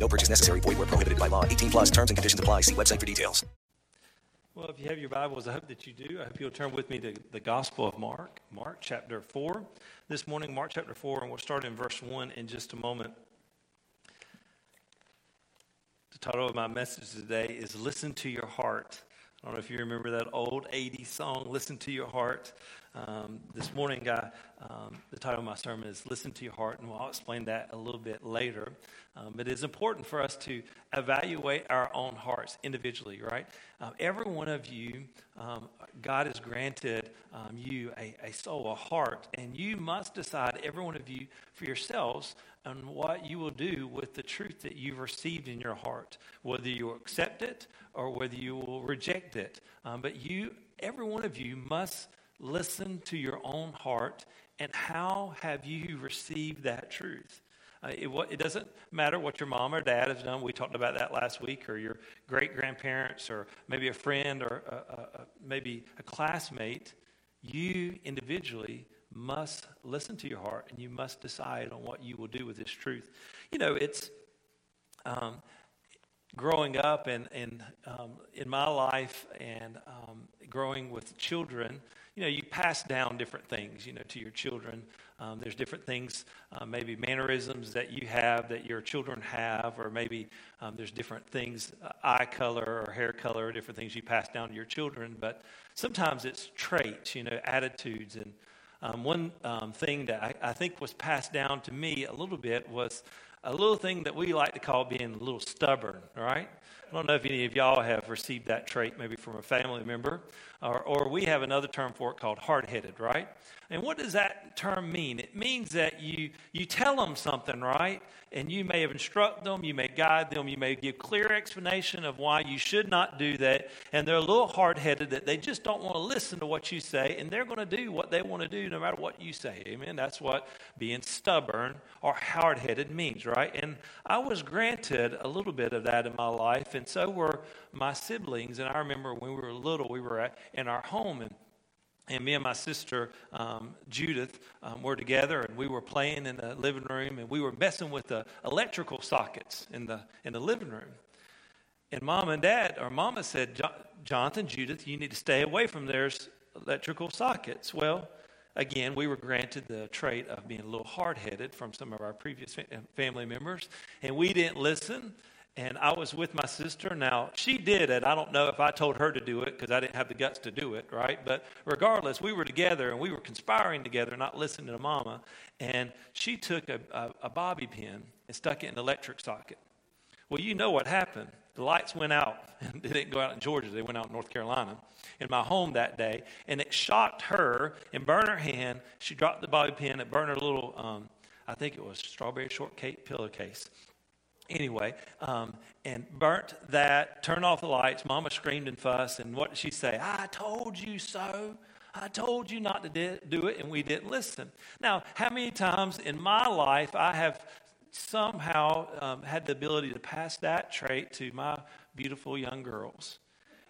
No purchase necessary. Void where prohibited by law. 18 plus terms and conditions apply. See website for details. Well, if you have your Bibles, I hope that you do. I hope you'll turn with me to the Gospel of Mark, Mark chapter 4. This morning, Mark chapter 4, and we'll start in verse 1 in just a moment. The title of my message today is Listen to Your Heart. I don't know if you remember that old 80s song, Listen to Your Heart. Um, this morning, I, um, the title of my sermon is Listen to Your Heart, and I'll explain that a little bit later. Um, but it's important for us to evaluate our own hearts individually, right? Um, every one of you, um, God has granted um, you a, a soul, a heart, and you must decide, every one of you, for yourselves, on what you will do with the truth that you've received in your heart, whether you accept it or whether you will reject it. But you, every one of you, must listen to your own heart and how have you received that truth? Uh, it, it, doesn't matter what your mom or dad has done. We talked about that last week, or your great grandparents, or maybe a friend, or maybe a classmate. You individually must listen to your heart and you must decide on what you will do with this truth. You know, it's um, growing up and, and um, in my life and um, growing with children, you know, you pass down different things, you know, to your children. Um, there's different things, uh, maybe mannerisms that you have that your children have, or maybe um, there's different things, uh, eye color or hair color, or different things you pass down to your children. But sometimes it's traits, you know, attitudes. And um, one um, thing that I, I think was passed down to me a little bit was a little thing that we like to call being a little stubborn, right? I don't know if any of y'all have received that trait, maybe from a family member, or, or we have another term for it called hard headed, right? And what does that term mean? It means that you, you tell them something, right? And you may have instructed them, you may guide them, you may give clear explanation of why you should not do that. And they're a little hard headed that they just don't want to listen to what you say, and they're going to do what they want to do no matter what you say. Amen. That's what being stubborn or hard headed means, right? And I was granted a little bit of that in my life, and so were my siblings. And I remember when we were little, we were at, in our home, and and me and my sister um, Judith um, were together, and we were playing in the living room, and we were messing with the electrical sockets in the in the living room. And mom and dad, or mama said, Jonathan, Judith, you need to stay away from there's electrical sockets. Well, again, we were granted the trait of being a little hard headed from some of our previous family members, and we didn't listen and I was with my sister. Now, she did it. I don't know if I told her to do it because I didn't have the guts to do it, right? But regardless, we were together and we were conspiring together, not listening to mama. And she took a, a, a bobby pin and stuck it in the electric socket. Well, you know what happened. The lights went out. they didn't go out in Georgia, they went out in North Carolina in my home that day. And it shocked her and burned her hand. She dropped the bobby pin. It burned her little, um, I think it was strawberry shortcake pillowcase anyway, um, and burnt that, turned off the lights. Mama screamed and fussed, and what did she say? I told you so. I told you not to do it, and we didn't listen. Now, how many times in my life I have somehow um, had the ability to pass that trait to my beautiful young girls?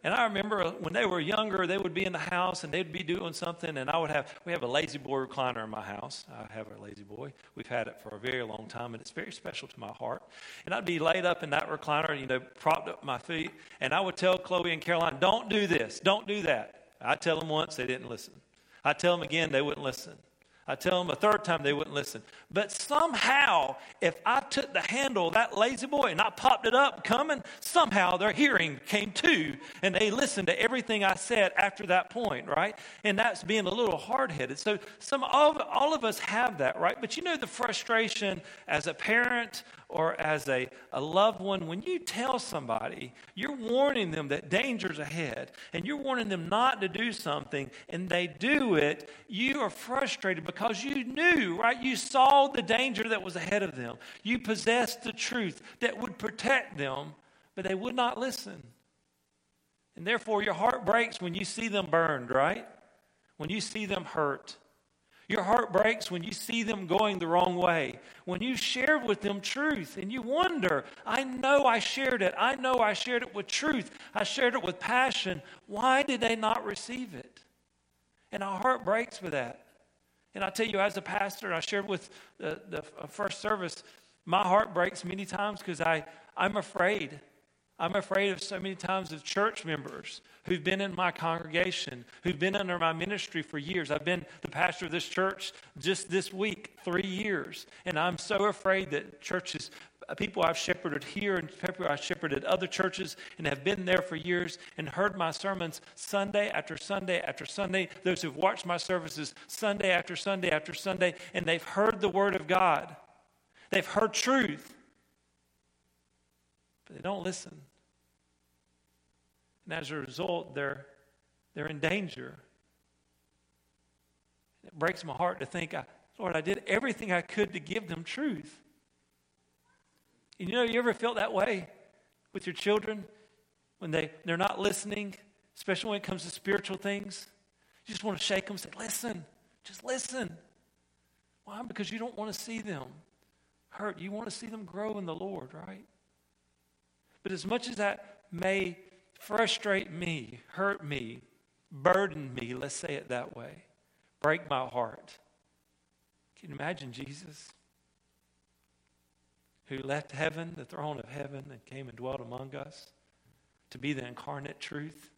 And I remember when they were younger, they would be in the house and they'd be doing something, and I would have, we have a La-Z-Boy recliner in my house. I have a La-Z-Boy. We've had it for a very long time, and it's very special to my heart. And I'd be laid up in that recliner, you know, propped up my feet, and I would tell Chloe and Caroline, don't do this, don't do that. I tell them once, they didn't listen. I tell them again, they wouldn't listen. I tell them a third time they wouldn't listen. But somehow, if I took the handle of that La-Z-Boy and I popped it up coming, somehow their hearing came to and they listened to everything I said after that point, right? And that's being a little hard headed. So some of all of us have that, right? But you know the frustration as a parent or as a, a loved one, when you tell somebody, you're warning them that danger's ahead and you're warning them not to do something and they do it, you are frustrated because you knew, right? You saw the danger that was ahead of them. You possessed the truth that would protect them, but they would not listen. And therefore, your heart breaks when you see them burned, right? When you see them hurt. Your heart breaks when you see them going the wrong way. When you shared with them truth and you wonder, I know I shared it. I know I shared it with truth. I shared it with passion. Why did they not receive it? And our heart breaks for that. And I tell you, as a pastor, I shared with the, the uh, first service, my heart breaks many times because I'm afraid I'm afraid of so many times of church members who've been in my congregation, who've been under my ministry for years. I've been the pastor of this church just this week, three years. And I'm so afraid that churches, uh, people I've shepherded here and people I've shepherded other churches and have been there for years and heard my sermons Sunday after Sunday after Sunday. Those who've watched my services Sunday after Sunday after Sunday, and they've heard the Word of God. They've heard truth, but they don't listen. And as a result, they're, they're in danger. It breaks my heart to think, I, Lord, I did everything I could to give them truth. And you know, you ever felt that way with your children when they, they're not listening, especially when it comes to spiritual things? You just want to shake them and say, listen, just listen. Why? Because you don't want to see them hurt. You want to see them grow in the Lord, right? But as much as that may frustrate me, hurt me, burden me, let's say it that way, break my heart. Can you imagine Jesus? Who left heaven, the throne of heaven, and came and dwelt among us to be the incarnate truth,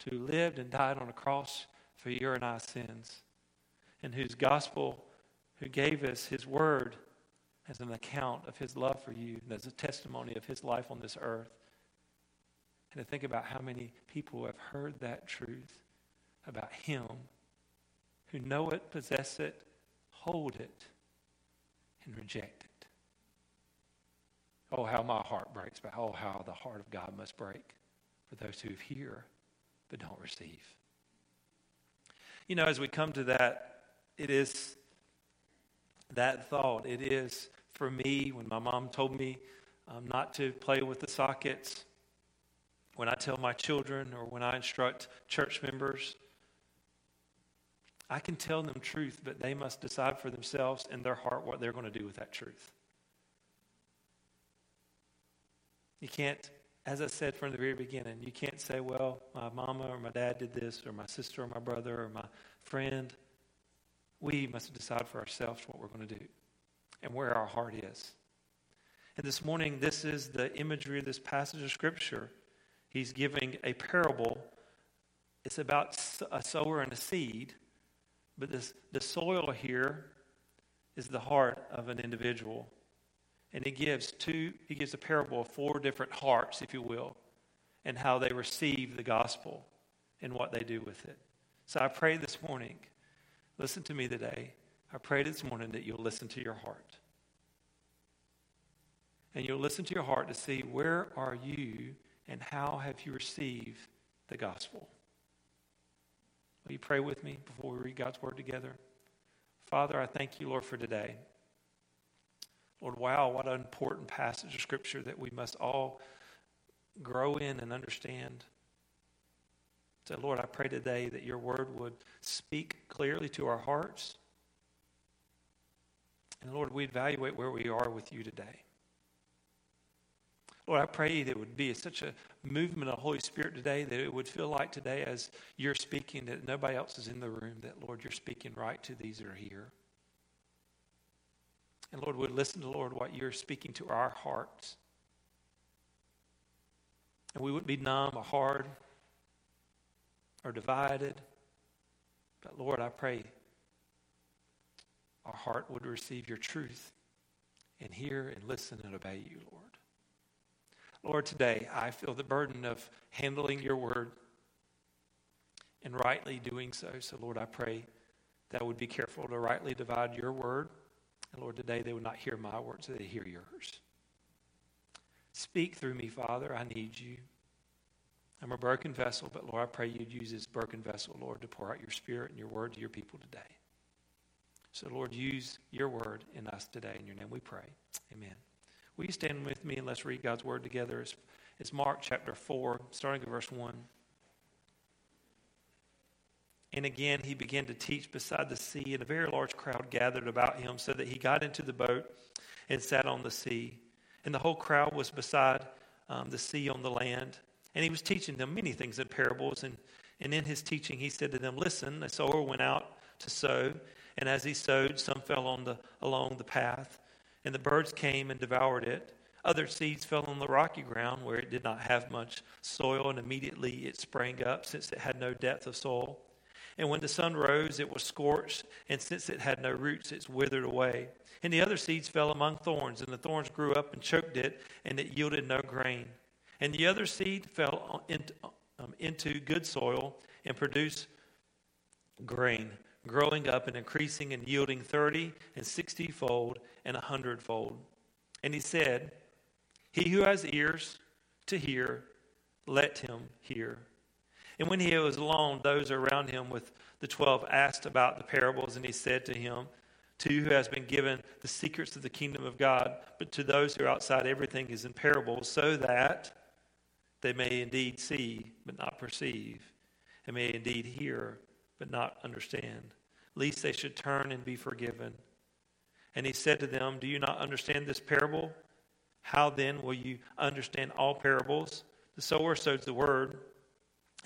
to lived and died on a cross for your and I sins, and whose gospel, who gave us his word as an account of his love for you, and as a testimony of his life on this earth and to think about how many people have heard that truth about Him, who know it, possess it, hold it, and reject it. Oh, how my heart breaks, but oh, how the heart of God must break for those who hear but don't receive. You know, as we come to that, it is that thought. It is for me when my mom told me um, not to play with the sockets when I tell my children or when I instruct church members. I can tell them truth, but they must decide for themselves in their heart what they're going to do with that truth. You can't, as I said from the very beginning, you can't say, well, my mama or my dad did this, or my sister or my brother or my friend. We must decide for ourselves what we're going to do and where our heart is. And this morning, this is the imagery of this passage of Scripture he's giving a parable. It's about a sower and a seed, but this, the soil here is the heart of an individual. And he gives two, he gives a parable of four different hearts, if you will, and how they receive the gospel and what they do with it. So I pray this morning, listen to me today. I pray this morning that you'll listen to your heart. And you'll listen to your heart to see where are you and how have you received the gospel? Will you pray with me before we read God's word together? Father, I thank you, Lord, for today. Lord, wow, what an important passage of Scripture that we must all grow in and understand. So, Lord, I pray today that your word would speak clearly to our hearts. And, Lord, we evaluate where we are with you today. Lord, I pray it would be such a movement of Holy Spirit today that it would feel like today as you're speaking that nobody else is in the room, that, Lord, you're speaking right to these that are here. And Lord, would listen to, Lord, what you're speaking to our hearts. And we wouldn't be numb or hard or divided. But Lord, I pray our heart would receive your truth and hear and listen and obey you, Lord. Lord, today I feel the burden of handling your word and rightly doing so. So, Lord, I pray that I would be careful to rightly divide your word. And, Lord, today they would not hear my words, they hear yours. Speak through me, Father. I need you. I'm a broken vessel, but Lord, I pray you'd use this broken vessel, Lord, to pour out your spirit and your word to your people today. So, Lord, use your word in us today. In your name we pray. Amen. Will you stand with me and let's read God's word together as, is Mark chapter 4, starting at verse 1. And again, he began to teach beside the sea, and a very large crowd gathered about him, so that he got into the boat and sat on the sea. And the whole crowd was beside um, the sea on the land. And he was teaching them many things in parables. And, and in his teaching, he said to them, Listen, a sower went out to sow. And as he sowed, some fell on the, along the path, and the birds came and devoured it. Other seeds fell on the rocky ground where it did not have much soil, and immediately it sprang up, since it had no depth of soil. And when the sun rose, it was scorched, and since it had no roots, it withered away. And the other seeds fell among thorns, and the thorns grew up and choked it, and it yielded no grain. And the other seed fell into, um, into good soil and produced grain, growing up and increasing and yielding thirty and sixty fold and a 100 fold. And he said, He who has ears to hear, let him hear. And when he was alone, those around him with the twelve asked about the parables, and he said to him, To you who has been given the secrets of the kingdom of God, but to those who are outside, everything is in parables, so that they may indeed see, but not perceive, and may indeed hear, but not understand, lest they should turn and be forgiven. And he said to them, Do you not understand this parable? How then will you understand all parables? The sower sows the word.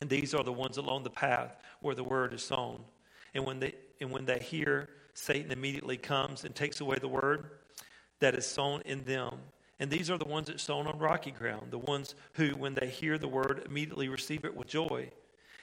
And these are the ones along the path where the word is sown. And when they, and when they hear, Satan immediately comes and takes away the word that is sown in them. And these are the ones that sown on rocky ground, the ones who, when they hear the word, immediately receive it with joy.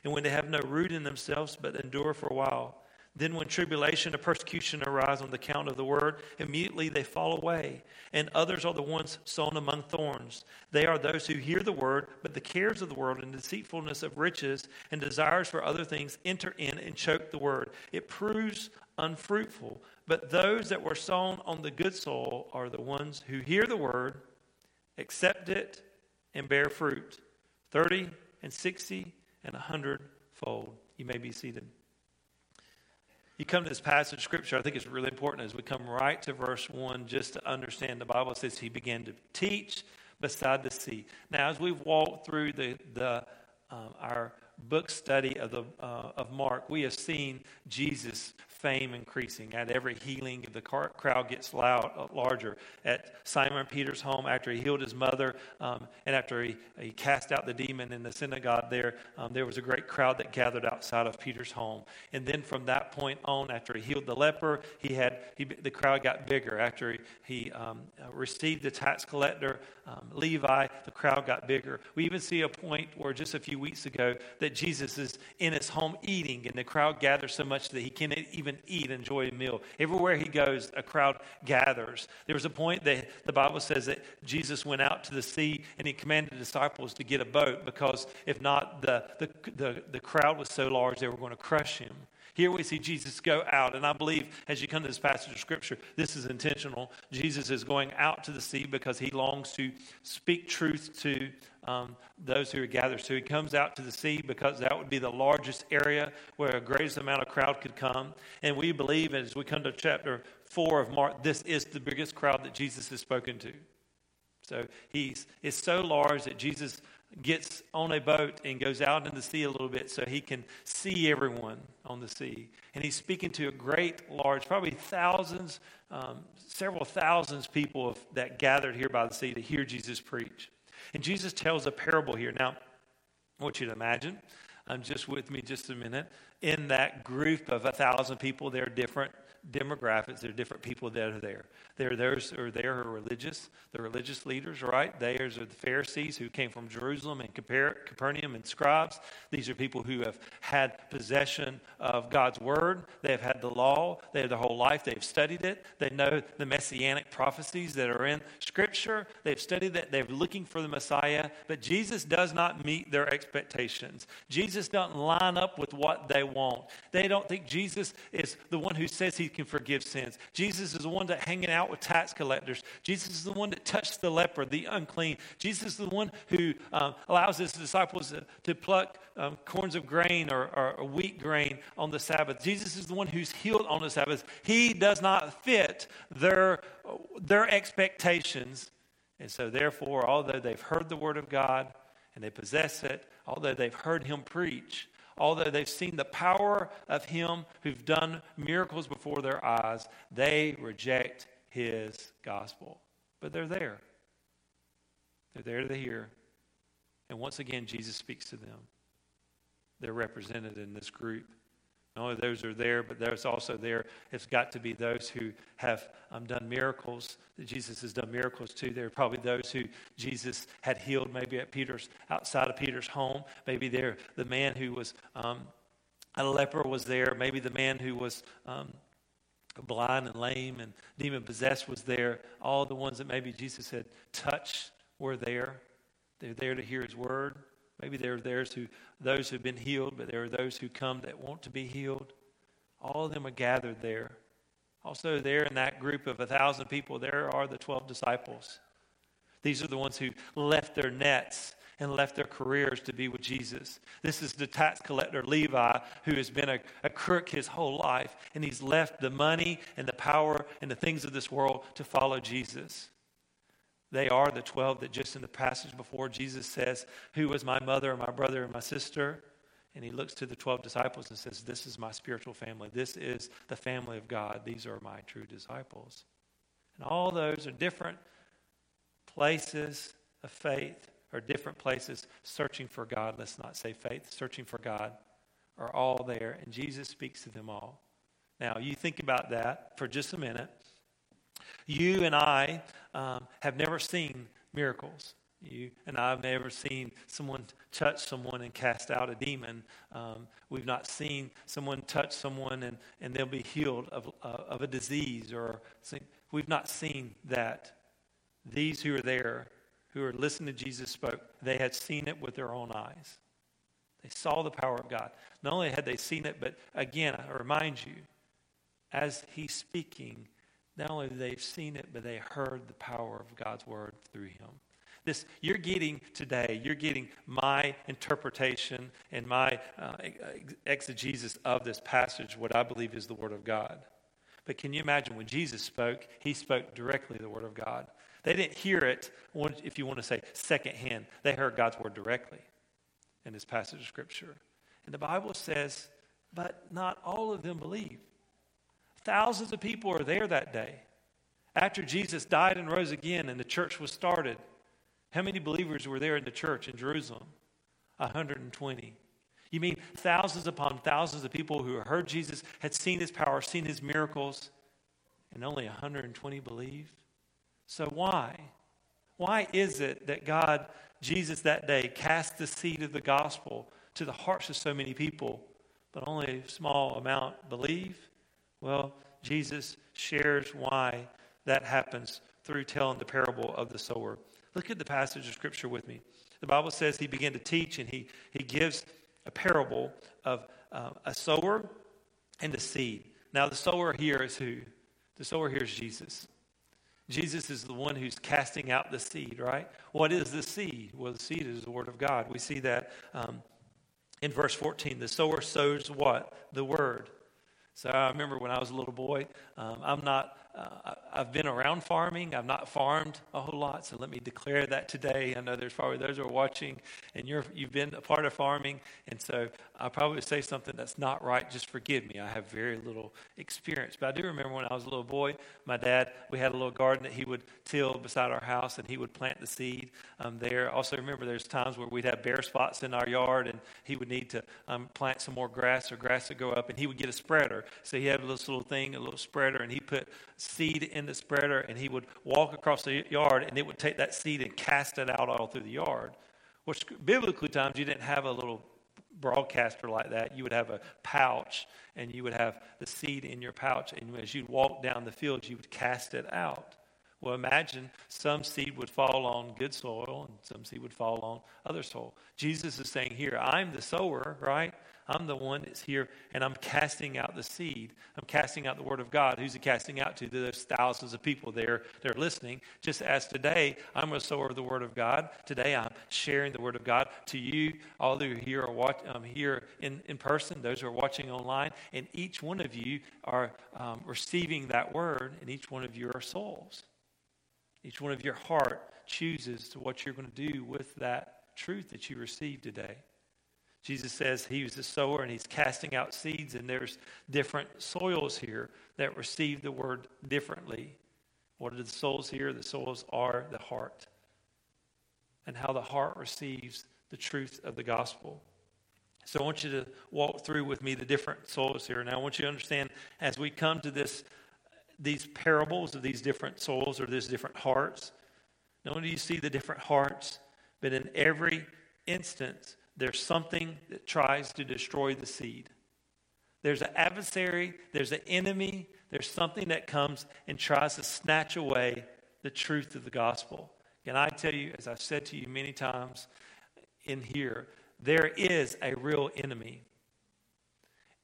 And when they have no root in themselves, but endure for a while. Then, when tribulation or persecution arise on the count of the word, immediately they fall away. And others are the ones sown among thorns. They are those who hear the word, but the cares of the world and deceitfulness of riches and desires for other things enter in and choke the word. It proves unfruitful. But those that were sown on the good soil are the ones who hear the word, accept it, and bear fruit 30 and 60 and 100 fold. You may be seated you come to this passage of scripture, I think it's really important as we come right to verse 1 just to understand the Bible says he began to teach beside the sea. Now, as we've walked through the, the um, our book study of, the, uh, of Mark, we have seen Jesus fame increasing. At every healing, the crowd gets loud, uh, larger. At Simon Peter's home, after he healed his mother um, and after he, he cast out the demon in the synagogue there, um, there was a great crowd that gathered outside of Peter's home. And then from that point on, after he healed the leper, he had he, the crowd got bigger. After he, he um, received the tax collector, um, Levi, the crowd got bigger. We even see a point where just a few weeks ago that Jesus is in his home eating, and the crowd gathers so much that he can't even eat, enjoy a meal. Everywhere he goes, a crowd gathers. There was a point that the Bible says that Jesus went out to the sea and he commanded the disciples to get a boat because if not, the, the, the, the crowd was so large they were going to crush him. Here we see Jesus go out, and I believe as you come to this passage of Scripture, this is intentional. Jesus is going out to the sea because he longs to speak truth to um, those who are gathered. So he comes out to the sea because that would be the largest area where a greatest amount of crowd could come. And we believe as we come to chapter 4 of Mark, this is the biggest crowd that Jesus has spoken to. So he's it's so large that Jesus gets on a boat and goes out into the sea a little bit so he can see everyone on the sea. And he's speaking to a great, large, probably thousands, um, several thousands people of, that gathered here by the sea to hear Jesus preach. And Jesus tells a parable here. Now, I want you to imagine, um, just with me just a minute, in that group of a thousand people, there are different demographics. There are different people that are there. There are those who are there who are religious, the religious leaders, right? Theirs are the Pharisees who came from Jerusalem and Capernaum and scribes. These are people who have had possession of God's word. They have had the law. They have their whole life. They've studied it. They know the messianic prophecies that are in Scripture. They've studied that. They're looking for the Messiah. But Jesus does not meet their expectations. Jesus doesn't line up with what they want. They don't think Jesus is the one who says he can forgive sins. Jesus is the one that hanging out with tax collectors. Jesus is the one that touched the leper, the unclean. Jesus is the one who um, allows his disciples to, to pluck um, corns of grain or, or, or wheat grain on the Sabbath. Jesus is the one who's healed on the Sabbath. He does not fit their, their expectations. And so, therefore, although they've heard the word of God and they possess it, although they've heard him preach, although they've seen the power of him who've done miracles before their eyes, they reject his gospel. But they're there. They're there to hear. And once again, Jesus speaks to them. They're represented in this group. Not only those are there, but there's also there, it's got to be those who have um, done miracles, that Jesus has done miracles to. There are probably those who Jesus had healed, maybe at Peter's, outside of Peter's home. Maybe there, the man who was um, a leper was there. Maybe the man who was um, blind and lame and demon possessed was there. All the ones that maybe Jesus had touched were there. They're there to hear his word. Maybe there are those who, those who've been healed, but there are those who come that want to be healed. All of them are gathered there. Also, there in that group of a thousand people, there are the 12 disciples. These are the ones who left their nets and left their careers to be with Jesus. This is the tax collector Levi, who has been a, a, crook his whole life, and he's left the money and the power and the things of this world to follow Jesus. They are the 12 that just in the passage before Jesus says, Who was my mother and my brother and my sister? And he looks to the 12 disciples and says, This is my spiritual family. This is the family of God. These are my true disciples. And all those are different places of faith, or different places searching for God. Let's not say faith, searching for God are all there. And Jesus speaks to them all. Now, you think about that for just a minute. You and I um, have never seen miracles. You and I have never seen someone touch someone and cast out a demon. Um, we've not seen someone touch someone and, and they'll be healed of, uh, of a disease or we've not seen that. These who are there, who are listening to Jesus spoke, they had seen it with their own eyes. They saw the power of God. Not only had they seen it, but again, I remind you, as he's speaking, not only they've seen it, but they heard the power of God's word through him. This, you're getting today, you're getting my interpretation and my uh, exegesis of this passage, what I believe is the Word of God. But can you imagine when Jesus spoke, he spoke directly the Word of God. They didn't hear it, if you want to say secondhand, they heard God's Word directly in this passage of Scripture. And the Bible says, but not all of them believed. Thousands of people are there that day. After Jesus died and rose again and the church was started, how many believers were there in the church in Jerusalem? 120. You mean thousands upon thousands of people who heard Jesus, had seen his power, seen his miracles, and only 120 believed? So why? Why is it that God, Jesus that day, cast the seed of the gospel to the hearts of so many people, but only a small amount believe? Well, Jesus shares why that happens through telling the parable of the sower. Look at the passage of Scripture with me. The Bible says he began to teach and he, he gives a parable of uh, a sower and a seed. Now, the sower here is who? The sower here is Jesus. Jesus is the one who's casting out the seed, right? What is the seed? Well, the seed is the Word of God. We see that um, in verse 14. The sower sows what? The Word. So I remember when I was a little boy, um, I'm not uh, I've been around farming. I've not farmed a whole lot, so let me declare that today. I know there's probably those who are watching, and you're, you've been a part of farming, and so I'll probably say something that's not right. Just forgive me. I have very little experience. But I do remember when I was a little boy, my dad, we had a little garden that he would till beside our house, and he would plant the seed um, there. Also, remember there's times where we'd have bare spots in our yard, and he would need to um, plant some more grass or grass to go up, and he would get a spreader. So he had this little thing, a little spreader, and he put seed in the spreader and he would walk across the yard and it would take that seed and cast it out all through the yard. Which biblically times you didn't have a little broadcaster like that. You would have a pouch and you would have the seed in your pouch. And as you'd walk down the field, you would cast it out. Well, imagine some seed would fall on good soil and some seed would fall on other soil. Jesus is saying here, I'm the sower, right? I'm the one that's here and I'm casting out the seed. I'm casting out the word of God. Who's he casting out to? There's thousands of people there that are listening. Just as today, I'm a sower of the word of God. Today, I'm sharing the word of God to you, all who here are watch, um, here in, in person, those who are watching online, and each one of you are um, receiving that word, and each one of you are souls. Each one of your heart chooses to what you're going to do with that truth that you received today. Jesus says he was the sower and he's casting out seeds, and there's different soils here that receive the word differently. What are the soils here? The soils are the heart, and how the heart receives the truth of the gospel. So I want you to walk through with me the different soils here. Now I want you to understand as we come to this, these parables of these different soils or these different hearts. Not only do you see the different hearts, but in every instance, there's something that tries to destroy the seed. There's an adversary, there's an enemy, there's something that comes and tries to snatch away the truth of the gospel. And I tell you, as I've said to you many times in here, there is a real enemy.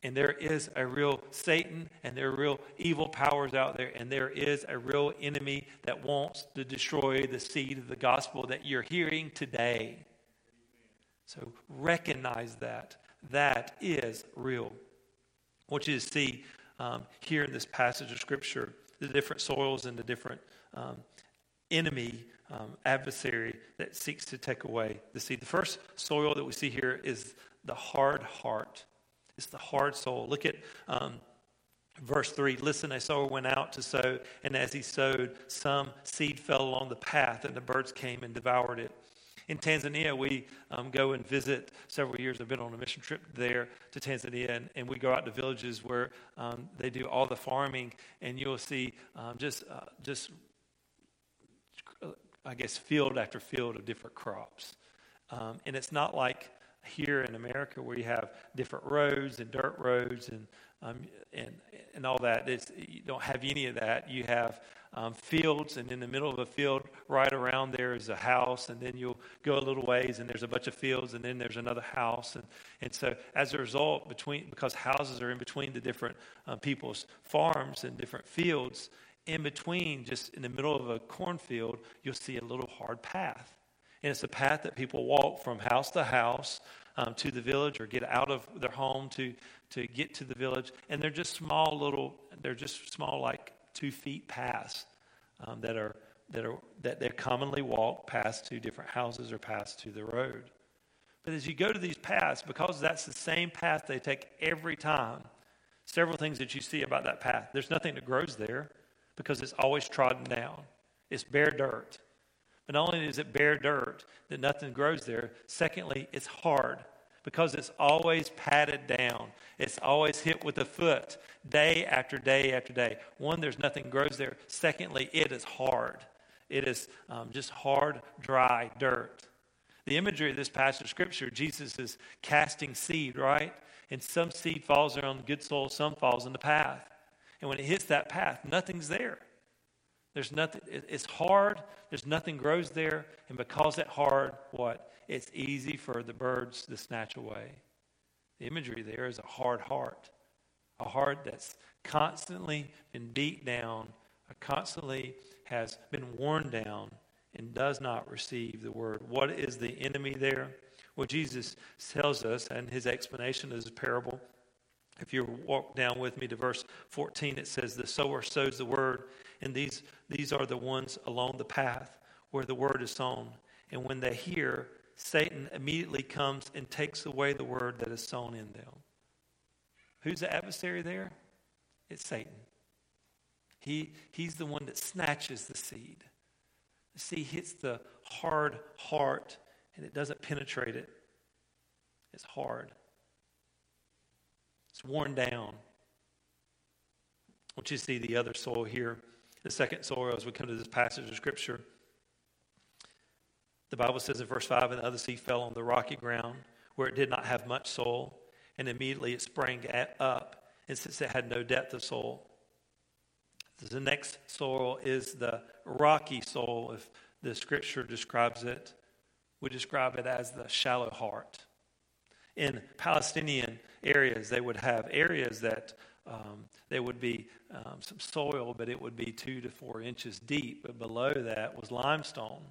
And there is a real Satan, and there are real evil powers out there, and there is a real enemy that wants to destroy the seed of the gospel that you're hearing today. So recognize that. That is real. I want you to see um, here in this passage of Scripture the different soils and the different um, enemy, um, adversary that seeks to take away the seed. The first soil that we see here is the hard heart. It's the hard soul. Look at um, verse 3. Listen, a sower went out to sow, and as he sowed, some seed fell along the path, and the birds came and devoured it. In Tanzania, we um, go and visit several years. I've been on a mission trip there to Tanzania, and, and we go out to villages where um, they do all the farming, and you'll see um, just uh, just I guess field after field of different crops, um, and it's not like here in America where you have different roads and dirt roads and um, and and all that. It's, you don't have any of that. You have um, fields, and in the middle of a field, right around there is a house, and then you'll go a little ways, and there's a bunch of fields, and then there's another house, and and so as a result, between because houses are in between the different uh, people's farms and different fields, in between, just in the middle of a cornfield, you'll see a little hard path, and it's a path that people walk from house to house. Um, to the village or get out of their home to to get to the village and they're just small little they're just small like two feet paths um, that are that are that they commonly walk past to different houses or past to the road. But as you go to these paths, because that's the same path they take every time, several things that you see about that path. There's nothing that grows there because it's always trodden down. It's bare dirt. But not only is it bare dirt that nothing grows there, secondly, it's hard because it's always padded down. It's always hit with the foot day after day after day. One, there's nothing grows there. Secondly, it is hard. It is um, just hard, dry dirt. The imagery of this passage of scripture, Jesus is casting seed, right? And some seed falls on good soil, some falls in the path. And when it hits that path, nothing's there. There's nothing, it's hard, there's nothing grows there, and because it's hard, what? It's easy for the birds to snatch away. The imagery there is a hard heart, a heart that's constantly been beat down, constantly has been worn down, and does not receive the word. What is the enemy there? Well, Jesus tells us, and his explanation is a parable. If you walk down with me to verse 14, it says, The sower sows the word, and these, these are the ones along the path where the word is sown. And when they hear, Satan immediately comes and takes away the word that is sown in them. Who's the adversary there? It's Satan. He, he's the one that snatches the seed. The seed hits the hard heart and it doesn't penetrate it. It's hard, it's worn down. I want you to see the other soil here. The second soil, as we come to this passage of Scripture, the Bible says in verse 5 and the other seed fell on the rocky ground where it did not have much soil, and immediately it sprang up, and since it had no depth of soil. The next soil is the rocky soil, if the scripture describes it. We describe it as the shallow heart. In Palestinian areas, they would have areas that um, there would be um, some soil, but it would be two to four inches deep. But below that was limestone.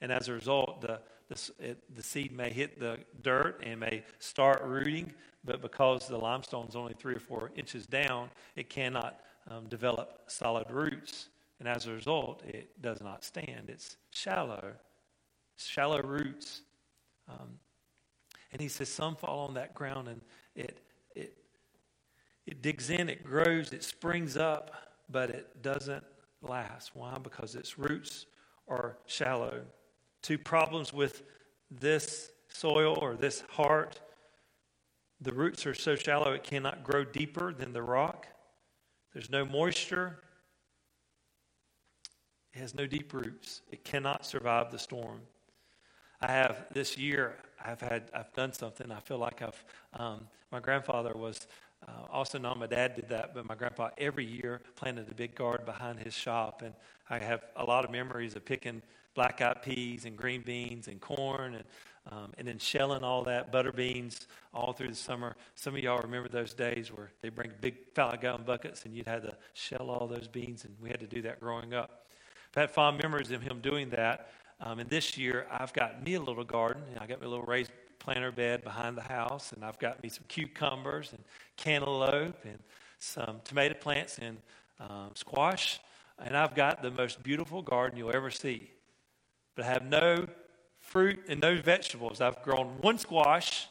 And as a result, the, the, it, the seed may hit the dirt and may start rooting, but because the limestone is only three or four inches down, it cannot um, develop solid roots. And as a result, it does not stand. It's shallow, shallow roots. Um, and he says some fall on that ground and it, it, digs in, it grows, it springs up, but it doesn't last. Why? Because its roots are shallow. Two problems with this soil or this heart the roots are so shallow it cannot grow deeper than the rock. There's no moisture. It has no deep roots. It cannot survive the storm. I have this year. I've had. I've done something. I feel like I've. Um, my grandfather was uh, also not my dad did that, but my grandpa every year planted a big garden behind his shop, and I have a lot of memories of picking black-eyed peas and green beans and corn and um, and then shelling all that butter beans all through the summer. Some of y'all remember those days where they bring big five gallon buckets and you'd have to shell all those beans, and we had to do that growing up. I've had fond memories of him doing that. Um, and this year, I've got me a little garden. And I got me a little raised planter bed behind the house, and I've got me some cucumbers and cantaloupe and some tomato plants and um, squash. And I've got the most beautiful garden you'll ever see. But I have no fruit and no vegetables. I've grown one squash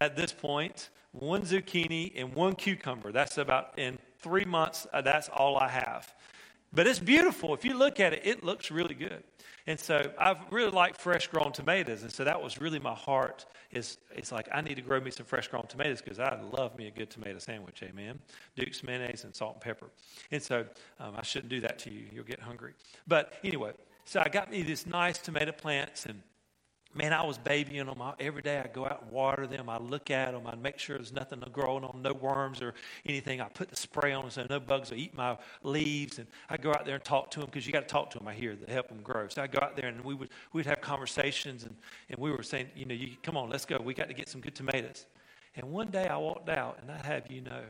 at this point, one zucchini, and one cucumber. That's about in three months, uh, that's all I have. But it's beautiful. If you look at it, it looks really good. And so I've really like fresh grown tomatoes. And so that was really my heart is it's like I need to grow me some fresh grown tomatoes because I love me a good tomato sandwich, amen. Duke's mayonnaise and salt and pepper. And so um, I shouldn't do that to you. You'll get hungry. But anyway, so I got me these nice tomato plants and man, I was babying them. every day I go out and water them. I look at them. I make sure there's nothing growing on, no worms or anything. I put the spray on so no bugs will eat my leaves. And I go out there and talk to them because you got to talk to them, I hear, to help them grow. So I go out there and we would we'd have conversations and, and we were saying, you know, you, come on, let's go. We got to get some good tomatoes. And one day I walked out and I have you know,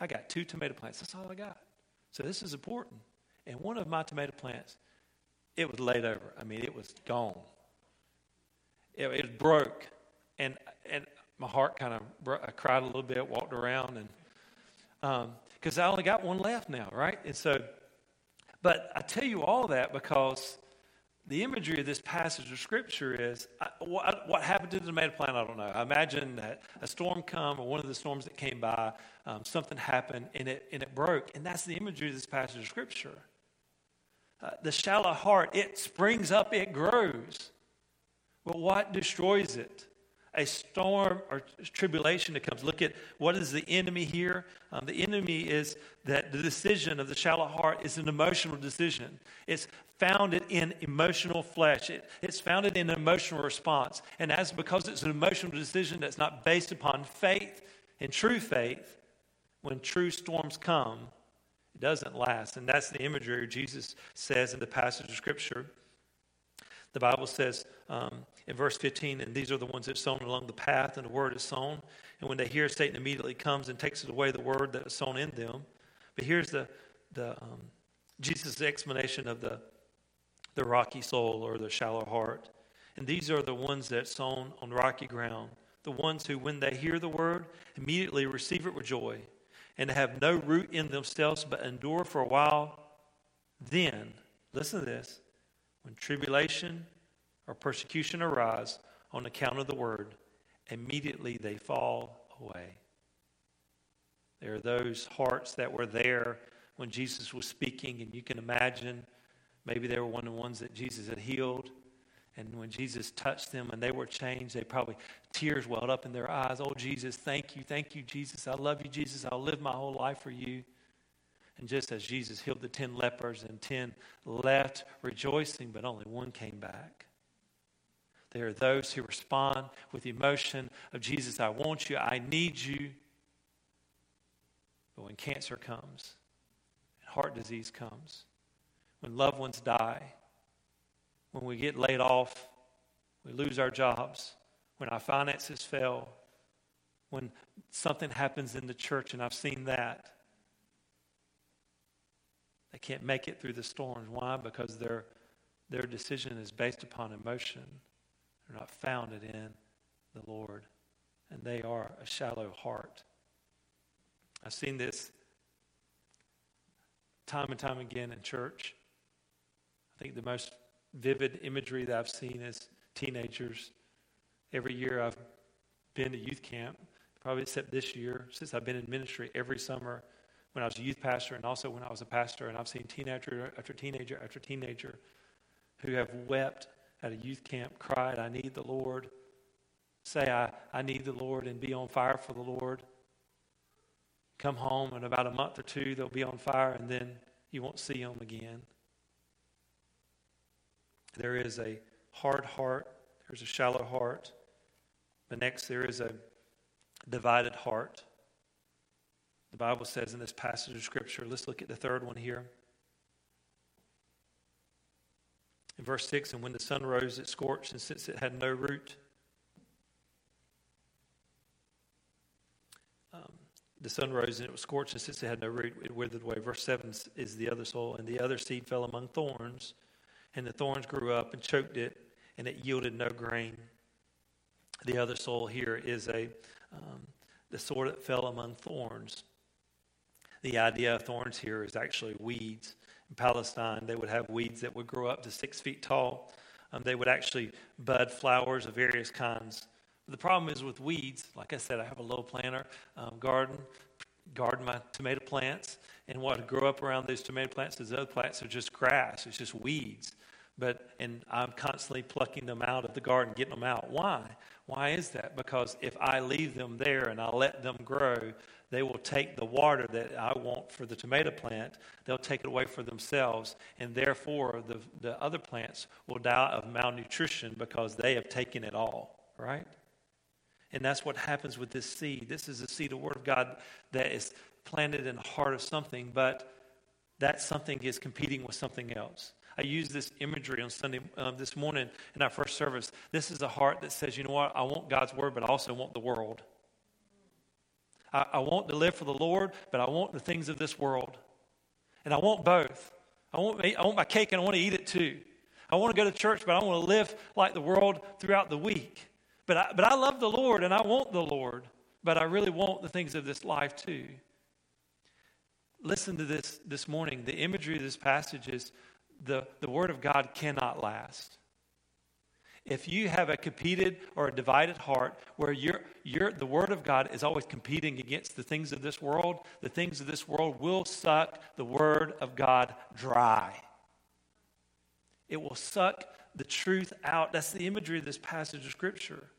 I got two tomato plants. That's all I got. So this is important. And one of my tomato plants, it was laid over. I mean, it was gone it, it broke, and and my heart kind of broke. I cried a little bit, walked around, and because um, I only got one left now, right? And so, but I tell you all that because the imagery of this passage of scripture is I, what, what, happened to the tomato plant i don't know i imagine that a storm come or one of the storms that came by um, something happened and it, and it broke and that's the imagery of this passage of scripture uh, the shallow heart it springs up it grows but what destroys it? A storm or tribulation that comes. Look at what is the enemy here? Um, the enemy is that the decision of the shallow heart is an emotional decision. It's founded in emotional flesh. It, it's founded in an emotional response. And as because it's an emotional decision that's not based upon faith and true faith, when true storms come, it doesn't last. And that's the imagery Jesus says in the passage of Scripture. The Bible says um, in verse 15, and these are the ones that sown along the path, and the word is sown. And when they hear, Satan immediately comes and takes away the word that is sown in them. But here's the, the um, Jesus' explanation of the, the rocky soul or the shallow heart. And these are the ones that sown on rocky ground, the ones who, when they hear the word, immediately receive it with joy, and have no root in themselves, but endure for a while. Then, listen to this when tribulation or persecution arise on account of the word, immediately they fall away. There are those hearts that were there when Jesus was speaking, and you can imagine maybe they were one of the ones that Jesus had healed. And when Jesus touched them and they were changed, they probably tears welled up in their eyes. Oh, Jesus, thank you. Thank you, Jesus. I love you, Jesus. I'll live my whole life for you. And just as Jesus healed the 10 lepers and 10 left rejoicing, but only one came back. There are those who respond with the emotion of Jesus, I want you, I need you. But when cancer comes, and heart disease comes, when loved ones die, when we get laid off, we lose our jobs, when our finances fail, when something happens in the church, and I've seen that, they can't make it through the storms. Why? Because their, their decision is based upon emotion. They're not founded in the Lord. And they are a shallow heart. I've seen this time and time again in church. I think the most vivid imagery that I've seen is teenagers. Every year I've been to youth camp, probably except this year, since I've been in ministry every summer when I was a youth pastor and also when I was a pastor, and I've seen teenager after teenager after teenager who have wept at a youth camp, cried, I need the Lord, say, I, I need the Lord, and be on fire for the Lord. Come home, and about a month or two, they'll be on fire, and then you won't see them again. There is a hard heart, there's a shallow heart. But next, there is a divided heart. The Bible says in this passage of Scripture, let's look at the third one here. In verse 6, and when the sun rose, it scorched, and since it had no root, um, the sun rose and it was scorched, and since it had no root, it withered away. Verse 7 is the other soil, and the other seed fell among thorns, and the thorns grew up and choked it, and it yielded no grain. The other soil here is a um, the sort that fell among thorns. The idea of thorns here is actually weeds. In Palestine, they would have weeds that would grow up to six feet tall. Um, they would actually bud flowers of various kinds. The problem is with weeds, like I said, I have a low planter um, garden, garden my tomato plants, and what would grow up around those tomato plants is other plants are just grass, it's just weeds. But and I'm constantly plucking them out of the garden, getting them out. Why? Why is that? Because if I leave them there and I let them grow, they will take the water that I want for the tomato plant, they'll take it away for themselves, and therefore the, the other plants will die of malnutrition because they have taken it all, right? And that's what happens with this seed. This is a seed of Word of God that is planted in the heart of something, but that something is competing with something else. I used this imagery on Sunday um, this morning in our first service. This is a heart that says, you know what? I want God's word, but I also want the world. I, I want to live for the Lord, but I want the things of this world. And I want both. I want, I want my cake and I want to eat it too. I want to go to church, but I want to live like the world throughout the week. But I, but I love the Lord and I want the Lord, but I really want the things of this life too. Listen to this this morning. The imagery of this passage is the, the Word of God cannot last. If you have a competed or a divided heart where you're, you're, the Word of God is always competing against the things of this world, the things of this world will suck the Word of God dry. It will suck the truth out. That's the imagery of this passage of Scripture.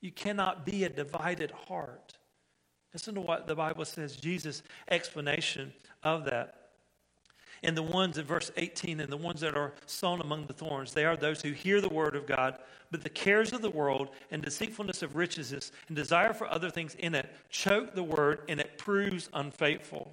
You cannot be a divided heart. Listen to what the Bible says, Jesus' explanation of that. And the ones in verse 18, and the ones that are sown among the thorns, they are those who hear the word of God, but the cares of the world and deceitfulness of riches and desire for other things in it choke the word, and it proves unfaithful.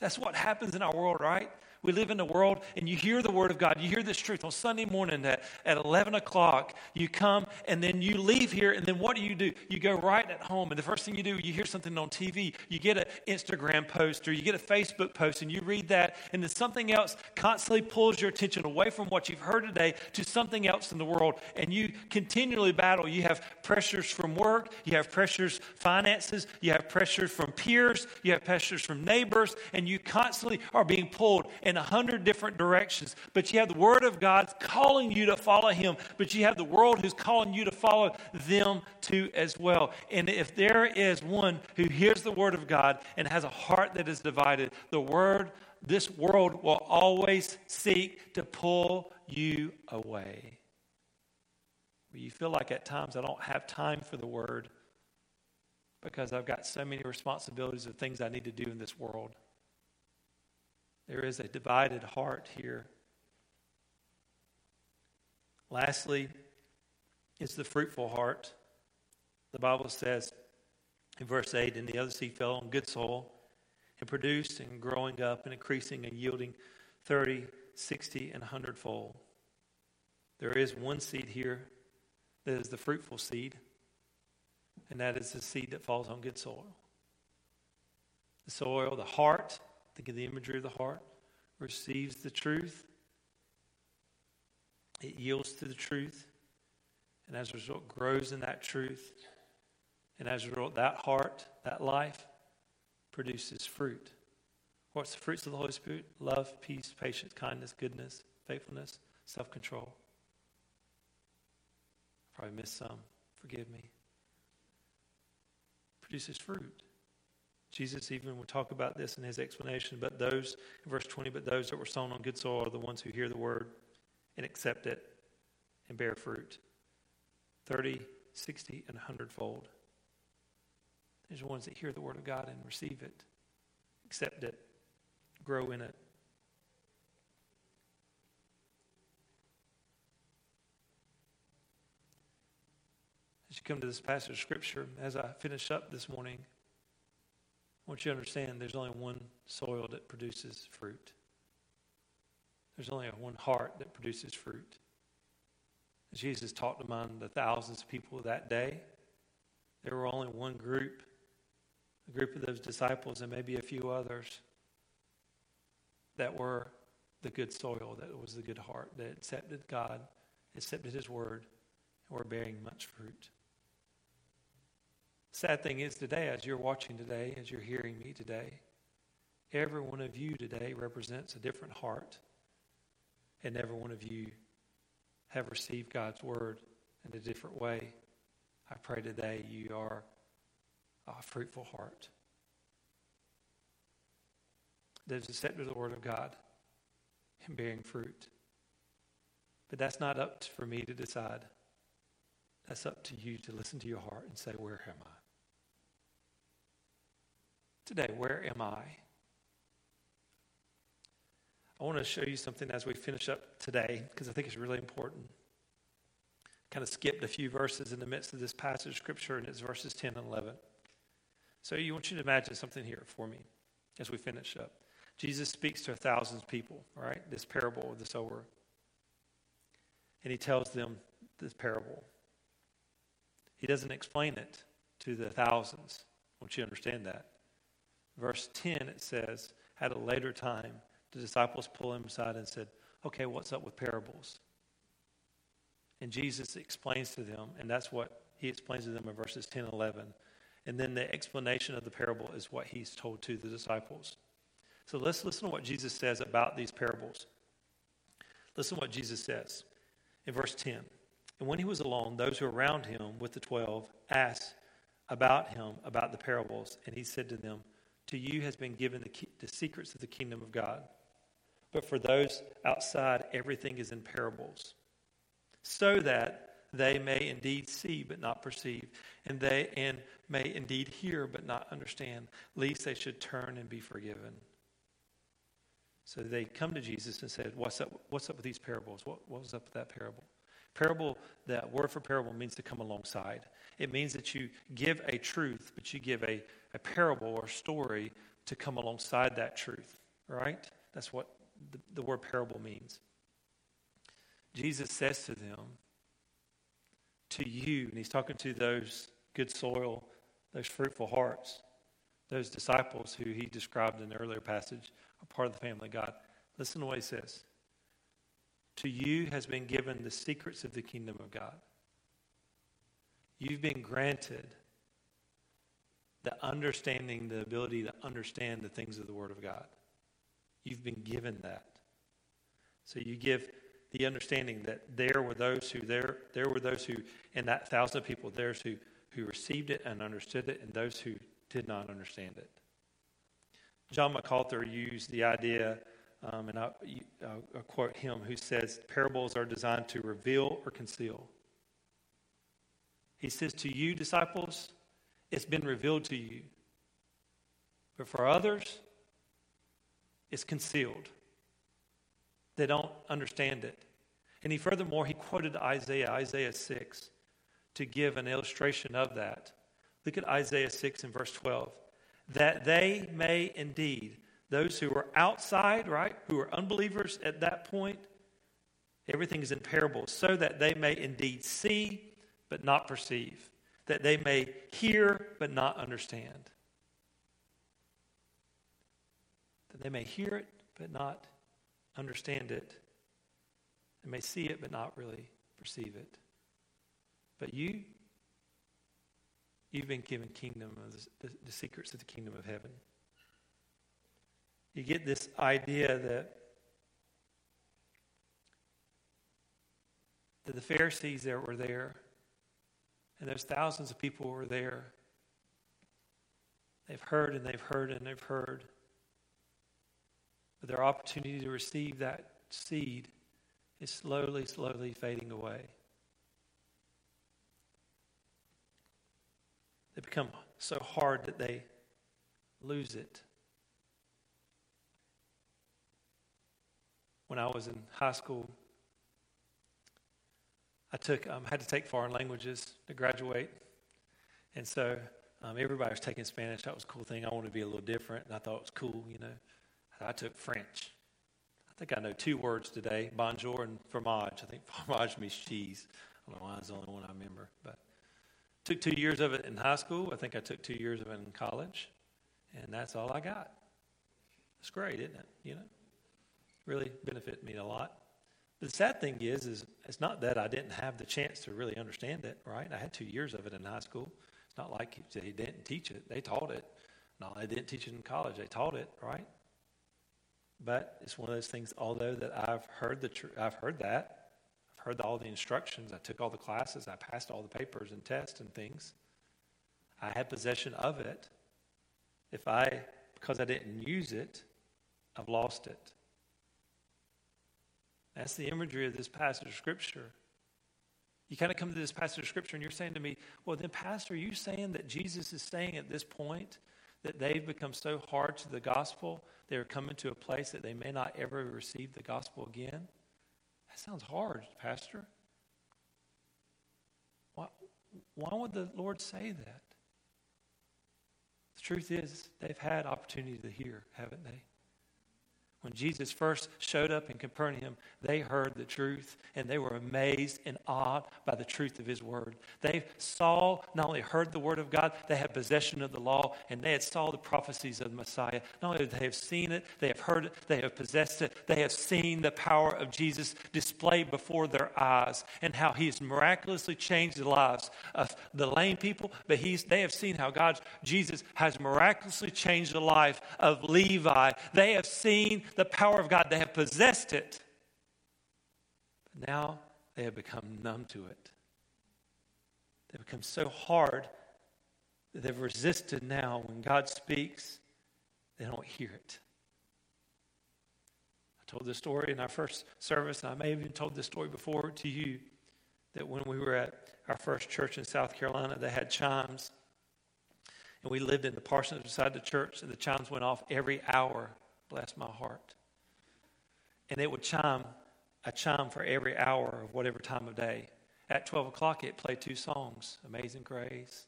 That's what happens in our world, right? We live in a world and you hear the word of God. You hear this truth on Sunday morning at, at 11 o'clock. You come and then you leave here, and then what do you do? You go right at home, and the first thing you do, you hear something on TV. You get an Instagram post or you get a Facebook post, and you read that, and then something else constantly pulls your attention away from what you've heard today to something else in the world, and you continually battle. You have pressures from work, you have pressures, finances, you have pressures from peers, you have pressures from neighbors, and you constantly are being pulled. And in a hundred different directions. But you have the Word of God calling you to follow Him, but you have the world who's calling you to follow them too as well. And if there is one who hears the Word of God and has a heart that is divided, the Word, this world will always seek to pull you away. Where you feel like at times I don't have time for the Word because I've got so many responsibilities of things I need to do in this world. There is a divided heart here. Lastly, is the fruitful heart. The Bible says in verse 8, and the other seed fell on good soil and produced and growing up and increasing and yielding 30, 60, and 100 fold. There is one seed here that is the fruitful seed, and that is the seed that falls on good soil. The soil, the heart, Think of the imagery of the heart. Receives the truth. It yields to the truth. And as a result, grows in that truth. And as a result, that heart, that life, produces fruit. What's the fruits of the Holy Spirit? Love, peace, patience, kindness, goodness, faithfulness, self control. Probably missed some. Forgive me. Produces fruit. Jesus even will talk about this in his explanation. But those, verse 20, but those that were sown on good soil are the ones who hear the word and accept it and bear fruit 30, 60, and 100 fold. There's the ones that hear the word of God and receive it, accept it, grow in it. As you come to this passage of Scripture, as I finish up this morning, I want you to understand there's only one soil that produces fruit. There's only one heart that produces fruit. Jesus talked among the thousands of people that day. There were only one group, a group of those disciples, and maybe a few others that were the good soil, that was the good heart, that accepted God, accepted His word, and were bearing much fruit. Sad thing is today, as you're watching today, as you're hearing me today, every one of you today represents a different heart, and every one of you have received God's word in a different way. I pray today you are a fruitful heart that is accepted the word of God and bearing fruit. But that's not up for me to decide. That's up to you to listen to your heart and say, Where am I? Today, where am I? I want to show you something as we finish up today because I think it's really important. Kind of skipped a few verses in the midst of this passage of scripture, and it's verses 10 and 11. So you want you to imagine something here for me as we finish up. Jesus speaks to thousands of people, right? This parable of the sower. And he tells them this parable. He doesn't explain it to the thousands. I want you understand that. Verse 10, it says, At a later time, the disciples pulled him aside and said, Okay, what's up with parables? And Jesus explains to them, and that's what he explains to them in verses 10 and 11. And then the explanation of the parable is what he's told to the disciples. So let's listen to what Jesus says about these parables. Listen to what Jesus says in verse 10. And when he was alone, those who were around him with the twelve asked about him, about the parables. And he said to them, To you has been given the, key, the secrets of the kingdom of God. But for those outside, everything is in parables, so that they may indeed see but not perceive, and they and may indeed hear but not understand, lest they should turn and be forgiven. So they come to Jesus and said, What's up, what's up with these parables? What, what was up with that parable? Parable, that word for parable means to come alongside. It means that you give a truth, but you give a, a parable or story to come alongside that truth, right? That's what the, the word parable means. Jesus says to them, to you, and he's talking to those good soil, those fruitful hearts, those disciples who he described in the earlier passage are part of the family of God. Listen to what he says. To you has been given the secrets of the kingdom of God. You've been granted the understanding, the ability to understand the things of the Word of God. You've been given that. So you give the understanding that there were those who there there were those who in that thousand of people there's who who received it and understood it and those who did not understand it. John MacArthur used the idea, um, and I'll, I'll quote him, who says parables are designed to reveal or conceal. He says, To you, disciples, it's been revealed to you. But for others, it's concealed. They don't understand it. And he furthermore, he quoted Isaiah, Isaiah 6, to give an illustration of that. Look at Isaiah 6 and verse 12. That they may indeed, those who are outside, right, who are unbelievers at that point, everything is in parables, so that they may indeed see but not perceive, that they may hear but not understand. that they may hear it but not understand it. They may see it but not really perceive it. But you, you've been given kingdom of the, the, the secrets of the kingdom of heaven. You get this idea that that the Pharisees that were there, and those thousands of people who are there, they've heard and they've heard and they've heard. But their opportunity to receive that seed is slowly, slowly fading away. They become so hard that they lose it. When I was in high school, I took um, had to take foreign languages to graduate, and so um, everybody was taking Spanish. That was a cool thing. I wanted to be a little different, and I thought it was cool, you know. I took French. I think I know two words today: bonjour and fromage. I think fromage means cheese. I don't know why it's the only one I remember, but took two years of it in high school. I think I took two years of it in college, and that's all I got. It's great, isn't it? You know, really benefited me a lot. The sad thing is, is it's not that I didn't have the chance to really understand it, right? I had two years of it in high school. It's not like they didn't teach it; they taught it. No, they didn't teach it in college; they taught it, right? But it's one of those things. Although that I've heard the, tr- I've heard that, I've heard all the instructions. I took all the classes. I passed all the papers and tests and things. I had possession of it. If I, because I didn't use it, I've lost it. That's the imagery of this passage of Scripture. You kind of come to this passage of Scripture and you're saying to me, well, then, Pastor, are you saying that Jesus is saying at this point that they've become so hard to the gospel, they're coming to a place that they may not ever receive the gospel again? That sounds hard, Pastor. Why, why would the Lord say that? The truth is, they've had opportunity to hear, haven't they? When Jesus first showed up in Capernaum, they heard the truth and they were amazed and awed by the truth of his word. They saw, not only heard the word of God, they had possession of the law and they had saw the prophecies of the Messiah. Not only they have seen it, they have heard it, they have possessed it, they have seen the power of Jesus displayed before their eyes and how he has miraculously changed the lives of the lame people, but he's, they have seen how God, Jesus, has miraculously changed the life of Levi. They have seen the power of God. They have possessed it. But now they have become numb to it. They've become so hard that they've resisted now. When God speaks, they don't hear it. I told this story in our first service, and I may have even told this story before to you that when we were at our first church in South Carolina, they had chimes. And we lived in the parsonage beside the church, and the chimes went off every hour bless my heart. And it would chime, a chime for every hour of whatever time of day. At 12 o'clock, it played two songs Amazing Grace,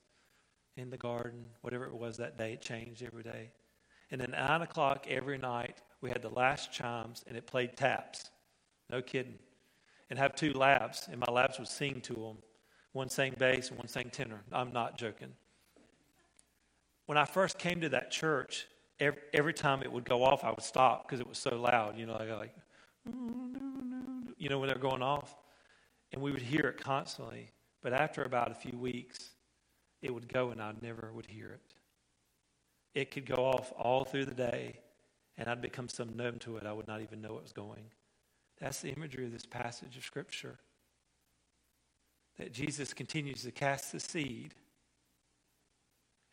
In the Garden, whatever it was that day. It changed every day. And then 9 o'clock every night, we had the last chimes, and it played taps. No kidding. And have two labs, and my labs would sing to them. One sang bass and one sang tenor. I'm not joking. When I first came to that church, every, every time it would go off, I would stop because it was so loud. You know, like, like, you know, when they're going off. And we would hear it constantly. But after about a few weeks, it would go and I never would hear it. It could go off all through the day, and I'd become so numb to it, I would not even know it was going. That's the imagery of this passage of Scripture. That Jesus continues to cast the seed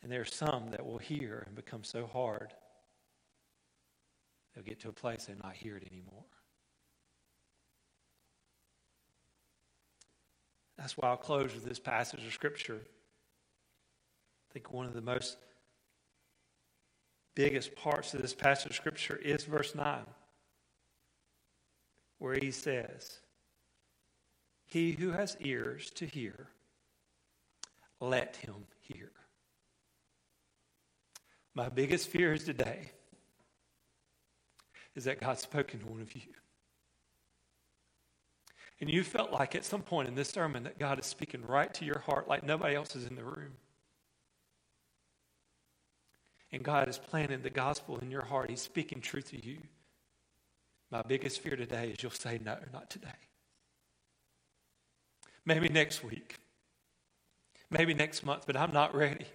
and there are some that will hear and become so hard, they'll get to a place they not hear it anymore. That's why I'll close with this passage of Scripture. I think one of the most biggest parts of this passage of Scripture is verse 9, where he says, He who has ears to hear, let him. My biggest fear is today is that God's spoken to one of you. And you felt like at some point in this sermon that God is speaking right to your heart like nobody else is in the room. And God is planting the gospel in your heart. He's speaking truth to you. My biggest fear today is you'll say, No, not today. Maybe next week. Maybe next month, but I'm not ready.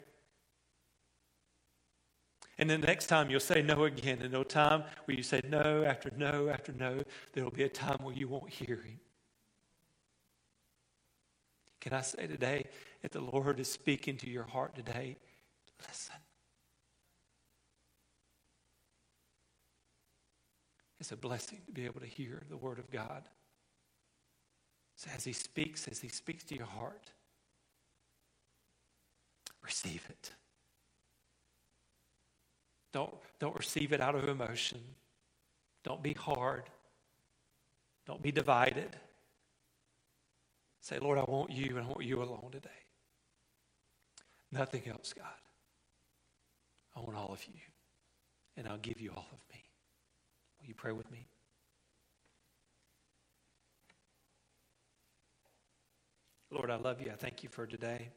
And then the next time you'll say no again. And no time where you say no after no after no, there'll be a time where you won't hear him. Can I say today, if the Lord is speaking to your heart today, listen. It's a blessing to be able to hear the Word of God. So as He speaks, as He speaks to your heart, receive it. Don't, don't receive it out of emotion. Don't be hard. Don't be divided. Say, Lord, I want you and I want you alone today. Nothing else, God. I want all of you, and I'll give you all of me. Will you pray with me? Lord, I love you. I thank you for today.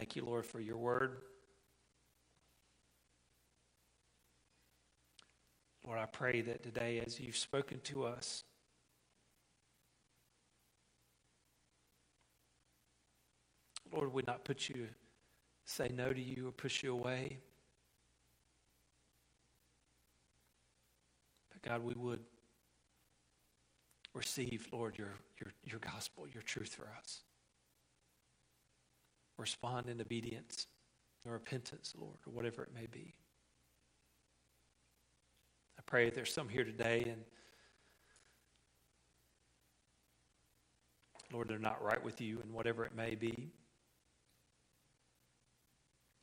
Thank you, Lord, for your word. Lord, I pray that today, as you've spoken to us, Lord, would not put you, say no to you or push you away. But God, we would receive, Lord, your, your, your gospel, your truth for us. Respond in obedience or repentance, Lord, or whatever it may be. I pray there's some here today and Lord, they're not right with you and whatever it may be.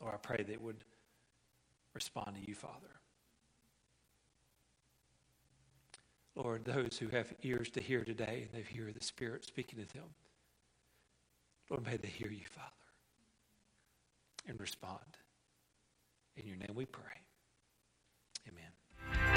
Lord, I pray they would respond to you, Father. Lord, those who have ears to hear today and they hear the Spirit speaking to them, Lord, may they hear you, Father, and respond. In your name we pray. Amen.